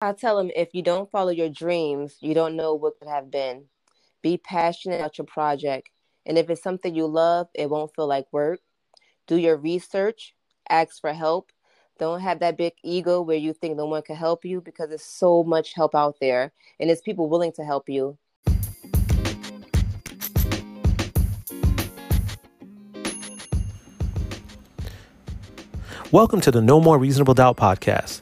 I tell them if you don't follow your dreams, you don't know what could have been. Be passionate about your project. And if it's something you love, it won't feel like work. Do your research, ask for help. Don't have that big ego where you think no one can help you because there's so much help out there and there's people willing to help you. Welcome to the No More Reasonable Doubt podcast.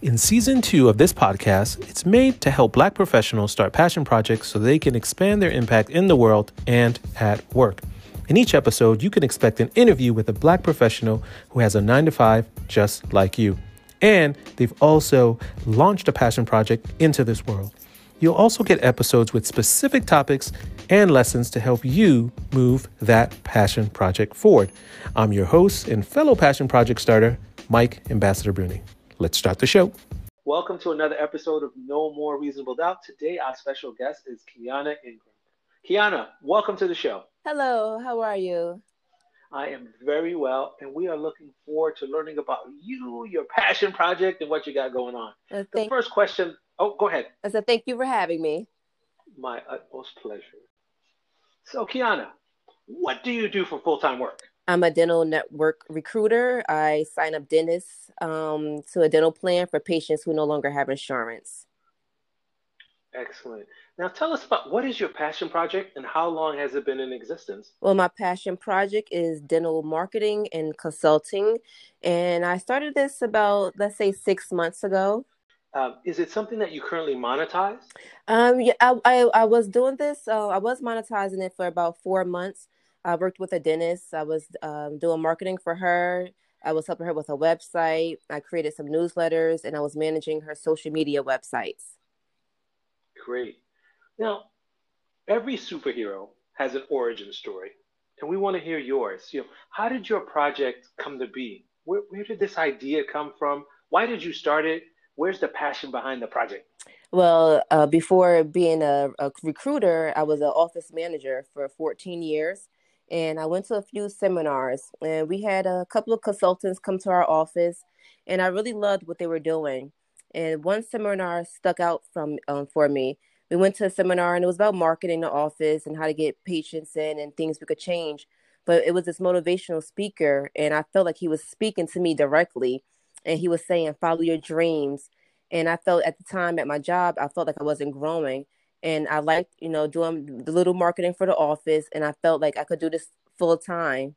In season two of this podcast, it's made to help Black professionals start passion projects so they can expand their impact in the world and at work. In each episode, you can expect an interview with a Black professional who has a nine to five just like you. And they've also launched a passion project into this world. You'll also get episodes with specific topics and lessons to help you move that passion project forward. I'm your host and fellow passion project starter, Mike Ambassador Bruni let's start the show. Welcome to another episode of No More Reasonable Doubt. Today, our special guest is Kiana Ingram. Kiana, welcome to the show. Hello, how are you? I am very well, and we are looking forward to learning about you, your passion project, and what you got going on. Uh, the first question. Oh, go ahead. I said, thank you for having me. My utmost pleasure. So, Kiana, what do you do for full time work? I'm a dental network recruiter. I sign up dentists um, to a dental plan for patients who no longer have insurance. Excellent. Now tell us about what is your passion project and how long has it been in existence? Well, my passion project is dental marketing and consulting. And I started this about, let's say, six months ago. Um, is it something that you currently monetize? Um, yeah, I, I, I was doing this. Uh, I was monetizing it for about four months. I worked with a dentist. I was um, doing marketing for her. I was helping her with a website. I created some newsletters and I was managing her social media websites. Great. Now, every superhero has an origin story, and we want to hear yours. You know, how did your project come to be? Where, where did this idea come from? Why did you start it? Where's the passion behind the project? Well, uh, before being a, a recruiter, I was an office manager for 14 years and I went to a few seminars and we had a couple of consultants come to our office and I really loved what they were doing. And one seminar stuck out from um, for me. We went to a seminar and it was about marketing the office and how to get patients in and things we could change. But it was this motivational speaker and I felt like he was speaking to me directly and he was saying follow your dreams. And I felt at the time at my job I felt like I wasn't growing and I liked, you know, doing the little marketing for the office, and I felt like I could do this full time.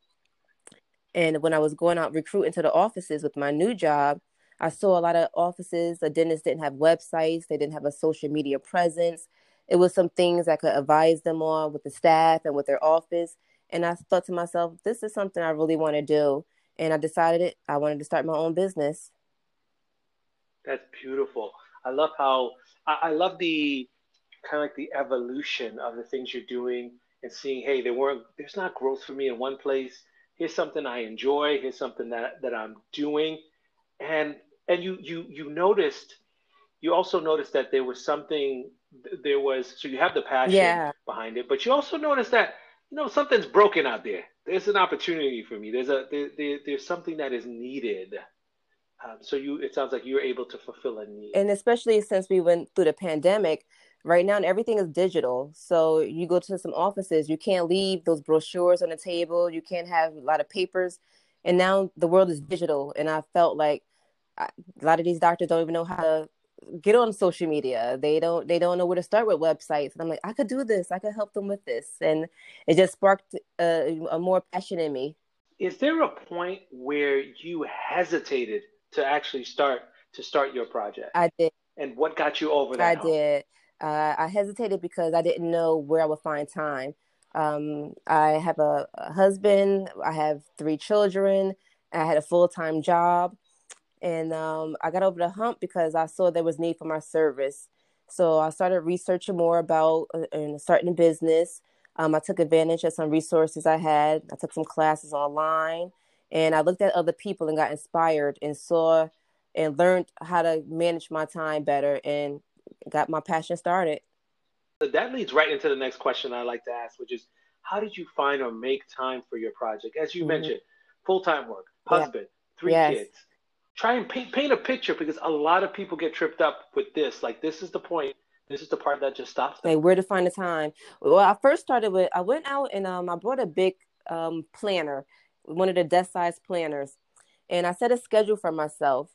And when I was going out recruiting to the offices with my new job, I saw a lot of offices. The dentists didn't have websites, they didn't have a social media presence. It was some things I could advise them on with the staff and with their office. And I thought to myself, this is something I really want to do. And I decided it, I wanted to start my own business. That's beautiful. I love how I, I love the kind of like the evolution of the things you're doing and seeing, hey, there weren't, there's not growth for me in one place. Here's something I enjoy. Here's something that, that I'm doing. And, and you, you, you noticed, you also noticed that there was something, there was, so you have the passion yeah. behind it, but you also noticed that, you know, something's broken out there. There's an opportunity for me. There's a, there, there there's something that is needed. Um, so you, it sounds like you're able to fulfill a need. And especially since we went through the pandemic, right now everything is digital. So you go to some offices you can't leave those brochures on the table you can't have a lot of papers and now the world is digital and i felt like I, a lot of these doctors don't even know how to get on social media. They don't they don't know where to start with websites and i'm like i could do this i could help them with this and it just sparked a, a more passion in me. Is there a point where you hesitated to actually start to start your project? I did. And what got you over that i hump? did uh, I hesitated because I didn't know where I would find time. Um, I have a, a, husband, I have three children, I had a full time job, and um, I got over the hump because I saw there was need for my service. So I started researching more about uh, starting a business. Um, I took advantage of some resources I had. I took some classes online, and I looked at other people and got inspired and saw and learned how to manage my time better and got my passion started. That leads right into the next question I like to ask, which is how did you find or make time for your project? As you mm-hmm. mentioned, full time work, husband, yeah. three yes. kids. try and paint paint a picture because a lot of people get tripped up with this. Like this is the point. This is the part that just stops them. Like where to find the time. Well, I first started with I went out and um I brought a big um planner, one of the desk size planners, and I set a schedule for myself.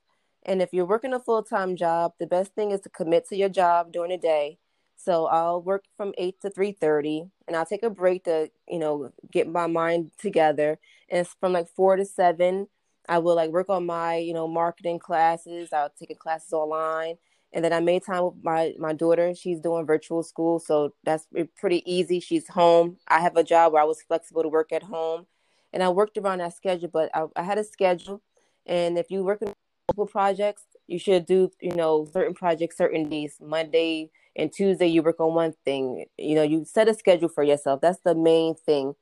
And if you're working a full time job, the best thing is to commit to your job during the day. So I'll work from eight to three thirty, and I'll take a break to you know get my mind together. And from like four to seven. I will like work on my you know marketing classes. I'll take classes online, and then I made time with my my daughter. She's doing virtual school, so that's pretty easy. She's home. I have a job where I was flexible to work at home, and I worked around that schedule. But I, I had a schedule, and if you work multiple projects, you should do you know certain projects certain days. Monday and Tuesday you work on one thing. You know, you set a schedule for yourself. That's the main thing.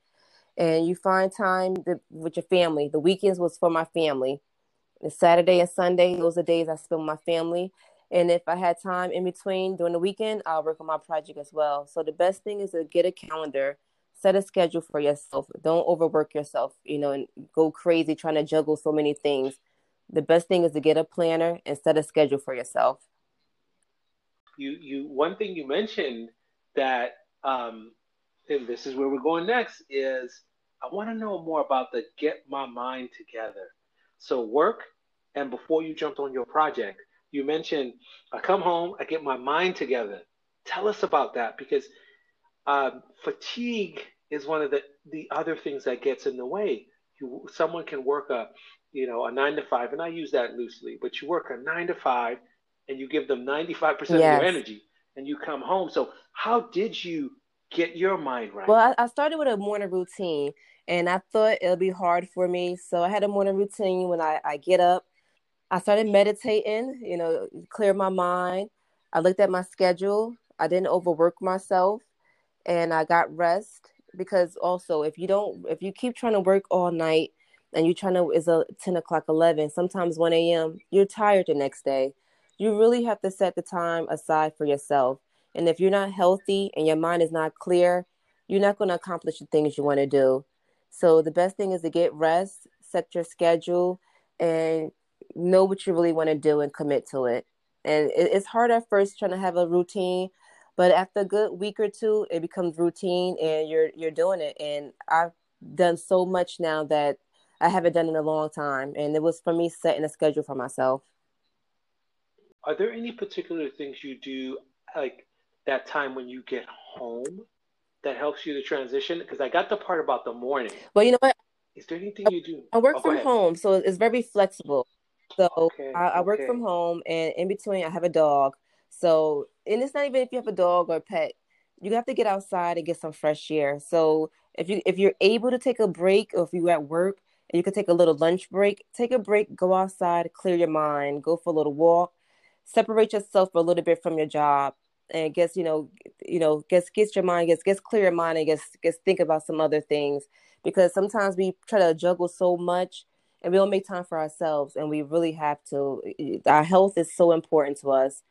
And you find time to, with your family. The weekends was for my family. The Saturday and Sunday, those are days I spend with my family. And if I had time in between during the weekend, I'll work on my project as well. So the best thing is to get a calendar, set a schedule for yourself. Don't overwork yourself, you know, and go crazy trying to juggle so many things. The best thing is to get a planner and set a schedule for yourself you you one thing you mentioned that um, and this is where we're going next is I want to know more about the get my mind together. So work and before you jumped on your project, you mentioned I come home, I get my mind together. Tell us about that because um, fatigue is one of the the other things that gets in the way. You, someone can work a you know a nine to five, and I use that loosely, but you work a nine to five and you give them 95% yes. of your energy and you come home. So, how did you get your mind right? Well, I, I started with a morning routine and I thought it'll be hard for me. So, I had a morning routine when I, I get up. I started meditating, you know, clear my mind. I looked at my schedule. I didn't overwork myself and I got rest because also if you don't if you keep trying to work all night and you're trying to is a 10 o'clock 11 sometimes 1 a.m you're tired the next day you really have to set the time aside for yourself. And if you're not healthy and your mind is not clear, you're not going to accomplish the things you want to do. So the best thing is to get rest, set your schedule, and know what you really want to do and commit to it. And it's hard at first trying to have a routine, but after a good week or two, it becomes routine and you're you're doing it. And I've done so much now that I haven't done in a long time. And it was for me setting a schedule for myself are there any particular things you do like that time when you get home that helps you to transition? Because I got the part about the morning. Well, you know what? Is there anything you do? I work oh, from home, so it's very flexible. So okay, I, I, work okay. from home, and in between, I have a dog. So, and it's not even if you have a dog or a pet, you have to get outside and get some fresh air. So, if you if you're able to take a break, or if you're at work and you can take a little lunch break, take a break, go outside, clear your mind, go for a little walk, separate yourself for a little bit from your job and guess you know you know guess gets your mind gets gets clear your mind and guess gets think about some other things. Because sometimes we try to juggle so much and we don't make time for ourselves and we really have to our health is so important to us.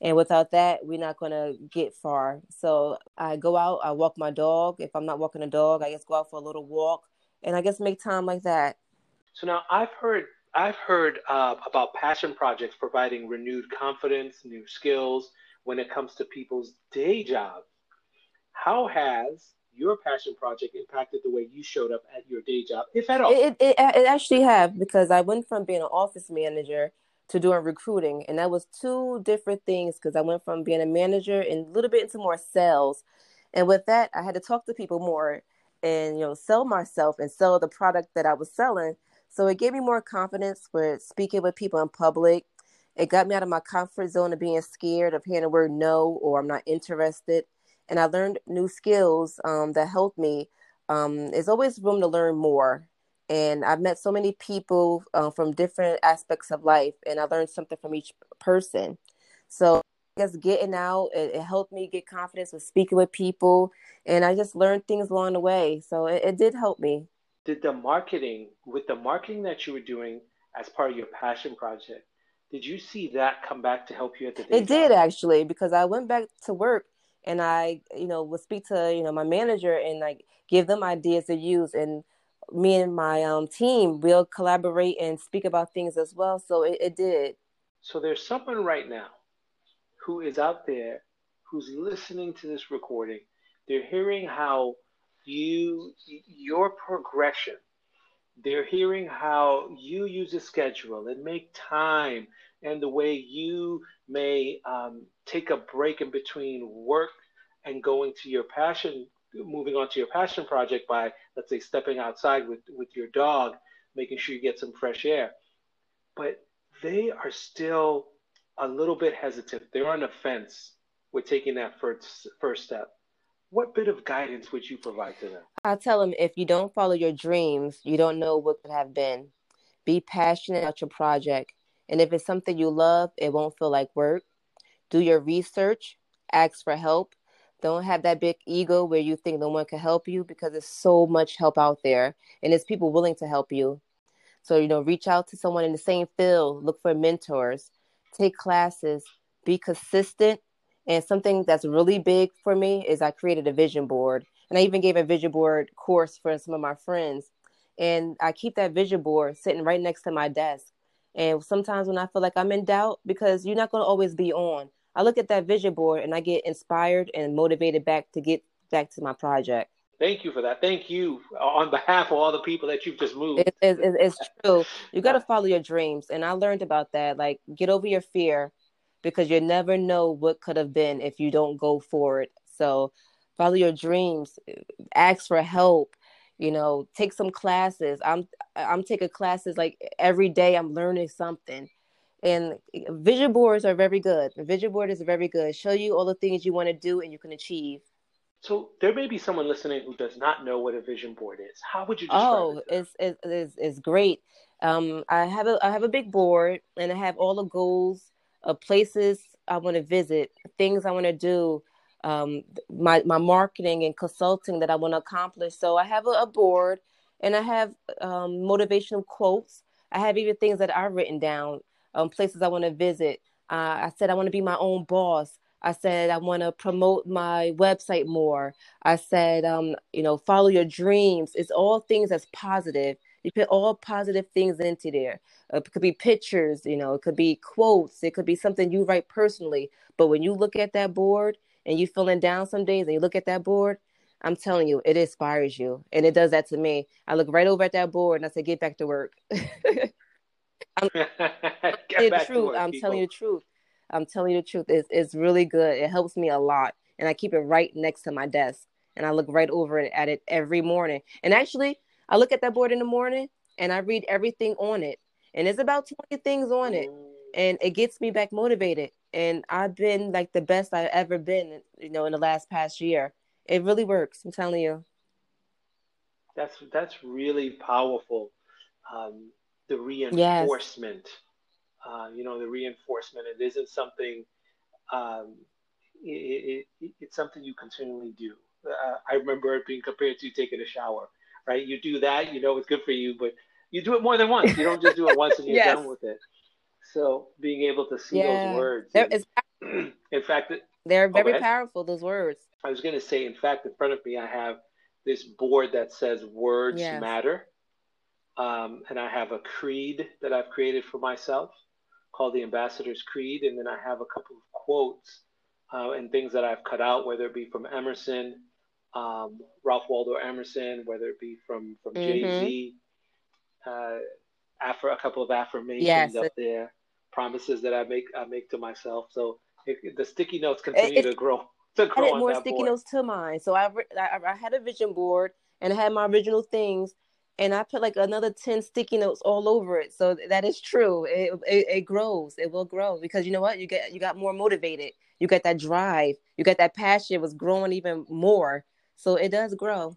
And without that we're not going to get far. So i go out i walk my dog. If i'm not walking a dog i just go out for a little walk and i guess make time like that so now i've heard I've heard uh, about passion projects providing renewed confidence, new skills when it comes to people's day jobs. How has your passion project impacted the way you showed up at your day job, if at all? It, it, it actually have because I went from being an office manager to doing recruiting, and that was two different things because I went from being a manager and a little bit into more sales, and with that, I had to talk to people more and you know sell myself and sell the product that I was selling so it gave me more confidence with speaking with people in public. It got me out of my comfort zone of being scared of hearing the word no or I'm not interested. And I learned new skills um, that helped me. Um, there's always room to learn more. And I've met so many people uh, from different aspects of life, and I learned something from each person. So Guess getting out, it, it helped me get confidence with speaking with people, and I just learned things along the way. So it, it did help me did the marketing with the marketing that you were doing as part of your passion project did you see that come back to help you at the it did actually because i went back to work and i you know would speak to you know my manager and like give them ideas to use and me and my um, team will collaborate and speak about things as well. So it, it did. So there's someone right now who is out there who's listening to this recording. They're hearing how you your progression. They're hearing how you use a schedule and make time, and the way you may um, take a break in between work and going to your passion, moving on to your passion project by, let's say, stepping outside with, with your dog, making sure you get some fresh air. But they are still a little bit hesitant. They're on the fence with taking that first, first step. What bit of guidance would you provide to them? I tell them if you don't follow your dreams, you don't know what could have been. Be passionate about your project. And if it's something you love, it won't feel like work. Do your research, ask for help. Don't have that big ego where you think no one can help you because there's so much help out there and there's people willing to help you. So, you know, reach out to someone in the same field, look for mentors, take classes, be consistent. And something that's really big for me is I created a vision board. And I even gave a vision board course for some of my friends. And I keep that vision board sitting right next to my desk. And sometimes when I feel like I'm in doubt, because you're not going to always be on, I look at that vision board and I get inspired and motivated back to get back to my project. Thank you for that. Thank you on behalf of all the people that you've just moved. It, it, it, it's true. You got to follow your dreams. And I learned about that. Like, get over your fear because you never know what could have been if you don't go for it. So, follow your dreams, ask for help, you know, take some classes. I'm I'm taking classes like every day I'm learning something. And vision boards are very good. The vision board is very good. Show you all the things you want to do and you can achieve. So there may be someone listening who does not know what a vision board is. How would you describe oh, it? Oh, it's, it's, it's, great. Um, I have a I have a big board and I have all the goals of places I want to visit, things I want to do, um, my my marketing and consulting that I want to accomplish. So I have a, a board and I have um, motivational quotes. I have even things that I've written down, um, places I want to visit. Uh, I said I want to be my own boss. I said I want to promote my website more. I said, um, you know, follow your dreams. It's all things that's positive. You put all positive things into there. Uh, it could be pictures, you know, it could be quotes, it could be something you write personally. But when you look at that board and you're feeling down some days and you look at that board, I'm telling you, it inspires you. And it does that to me. I look right over at that board and I say, get back to work. I'm, the truth. Work, I'm telling you the truth. I'm telling you the truth. It's, it's really good. It helps me a lot. And I keep it right next to my desk. And I look right over it at it every morning. And actually, I look at that board in the morning and I read everything on it. And it's about 20 things on it. And it gets me back motivated. And I've been like the best I've ever been, you know, in the last past year. It really works. I'm telling you. That's that's really powerful. Um, the reinforcement. Yes uh, you know, the reinforcement. It isn't something. Um, it, it, it's something you continually do. Uh, I remember it being compared to taking a shower. Right? You do that, you know it's good for you, but you do it more than once. You don't just do it once and you're yes. done with it. So being able to see yeah. those words. And, in fact, they're very okay. powerful. Those words. I was going to say, in fact, in front of me, I have this board that says "Words yes. Matter," um, and I have a creed that I've created for myself called the Ambassador's Creed, and then I have a couple of quotes uh, and things that I've cut out, whether it be from Emerson, um, Ralph Waldo Emerson, whether it be from from mm-hmm. Jay Z, uh, after a couple of affirmations yes. up there, promises that I make I make to myself. So it, the sticky notes continue it, to grow. To grow I had more sticky board. notes to mine. So I, I I had a vision board and I had my original things and I put like another 10 sticky notes all over it. So that is true. It, it, it, grows. It will grow because you know what? You get you got more motivated. You got that drive. You got that passion it was growing even more. So it does grow.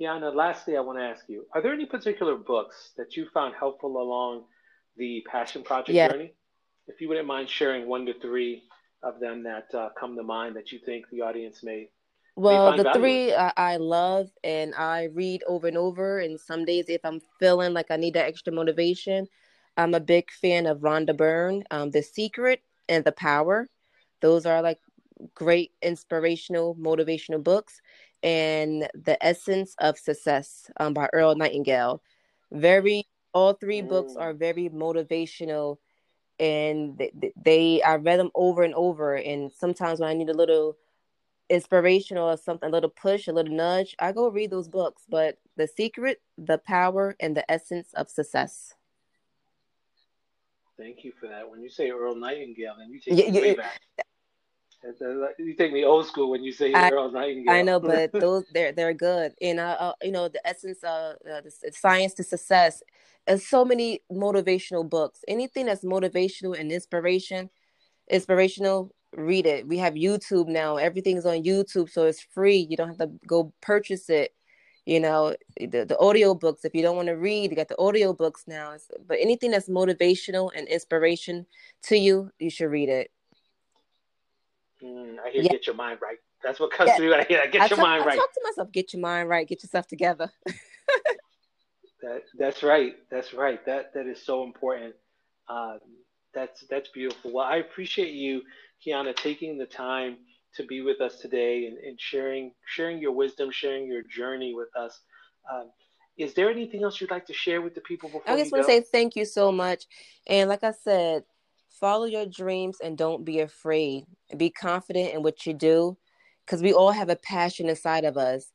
Kiana, lastly, I want to ask you: Are there any particular books that you found helpful along the passion project yeah. journey? If you wouldn't mind sharing one to three of them that uh, come to mind that you think the audience may well, the three I, I love and I read over and over. And some days, if I'm feeling like I need that extra motivation, I'm a big fan of Rhonda Byrne, um, The Secret and The Power. Those are like great inspirational, motivational books. and The Essence of Success um, by Earl Nightingale. Very, all three mm. books are very motivational, and they, they, I read them over and over. And sometimes when I need a little inspirational or something, a little push, a little nudge, I go read those books. But The Secret, The Power, and The Essence of Success. Thank you for that. When you say Earl Nightingale, then you take yeah, me way back. You take me old school when you say I, Earl Nightingale. I know, but those they're they're good, and uh, uh you know the essence of uh, the science to success. And so many motivational books. Anything that's motivational and inspiration, inspirational, read it. We have YouTube now. Everything's on YouTube, so it's free. You don't have to go purchase it you know the, the audio books if you don't want to read you got the audio books now but anything that's motivational and inspiration to you you should read it mm, i hear yeah. get your mind right that's what comes yeah. to me when i hear that get I your talk, mind I right talk to myself get your mind right get yourself together that that's right that's right that that is so important um, that's that's beautiful well i appreciate you kiana taking the time to be with us today and, and sharing sharing your wisdom, sharing your journey with us. Um, is there anything else you'd like to share with the people before I just want to say thank you so much. And like I said, follow your dreams and don't be afraid. Be confident in what you do because we all have a passion inside of us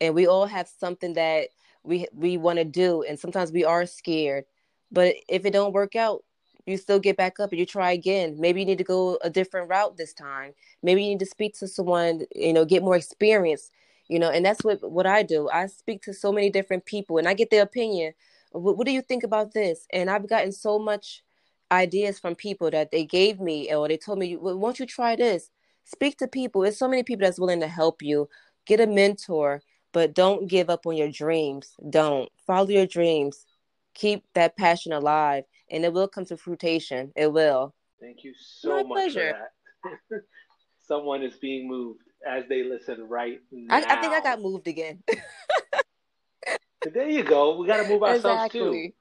and we all have something that we we want to do and sometimes we are scared. But if it don't work out, you still get back up and you try again. Maybe you need to go a different route this time. Maybe you need to speak to someone, you know, get more experience, you know, and that's what what I do. I speak to so many different people and I get their opinion. What, what do you think about this? And I've gotten so much ideas from people that they gave me or they told me, well, won't you try this? Speak to people. There's so many people that's willing to help you. Get a mentor, but don't give up on your dreams. Don't follow your dreams. Keep that passion alive and it will come to fruition. It will. Thank you so My much pleasure. for that. Someone is being moved as they listen right now. I, I think I got moved again. there you go. We got to move ourselves exactly. too.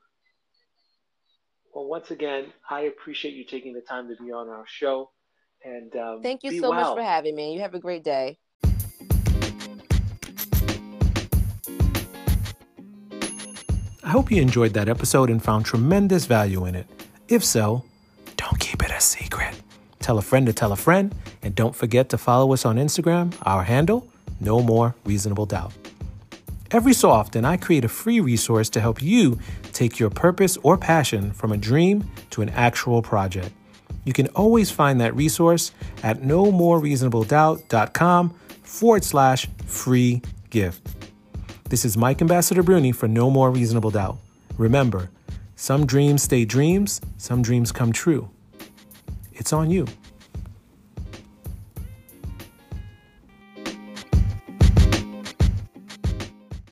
Well, once again, I appreciate you taking the time to be on our show. And um, thank you so well. much for having me. You have a great day. I hope you enjoyed that episode and found tremendous value in it. If so, don't keep it a secret. Tell a friend to tell a friend, and don't forget to follow us on Instagram, our handle, No More Reasonable Doubt. Every so often, I create a free resource to help you take your purpose or passion from a dream to an actual project. You can always find that resource at nomorereasonabledoubt.com forward slash free gift. This is Mike Ambassador Bruni for No More Reasonable Doubt. Remember, some dreams stay dreams, some dreams come true. It's on you.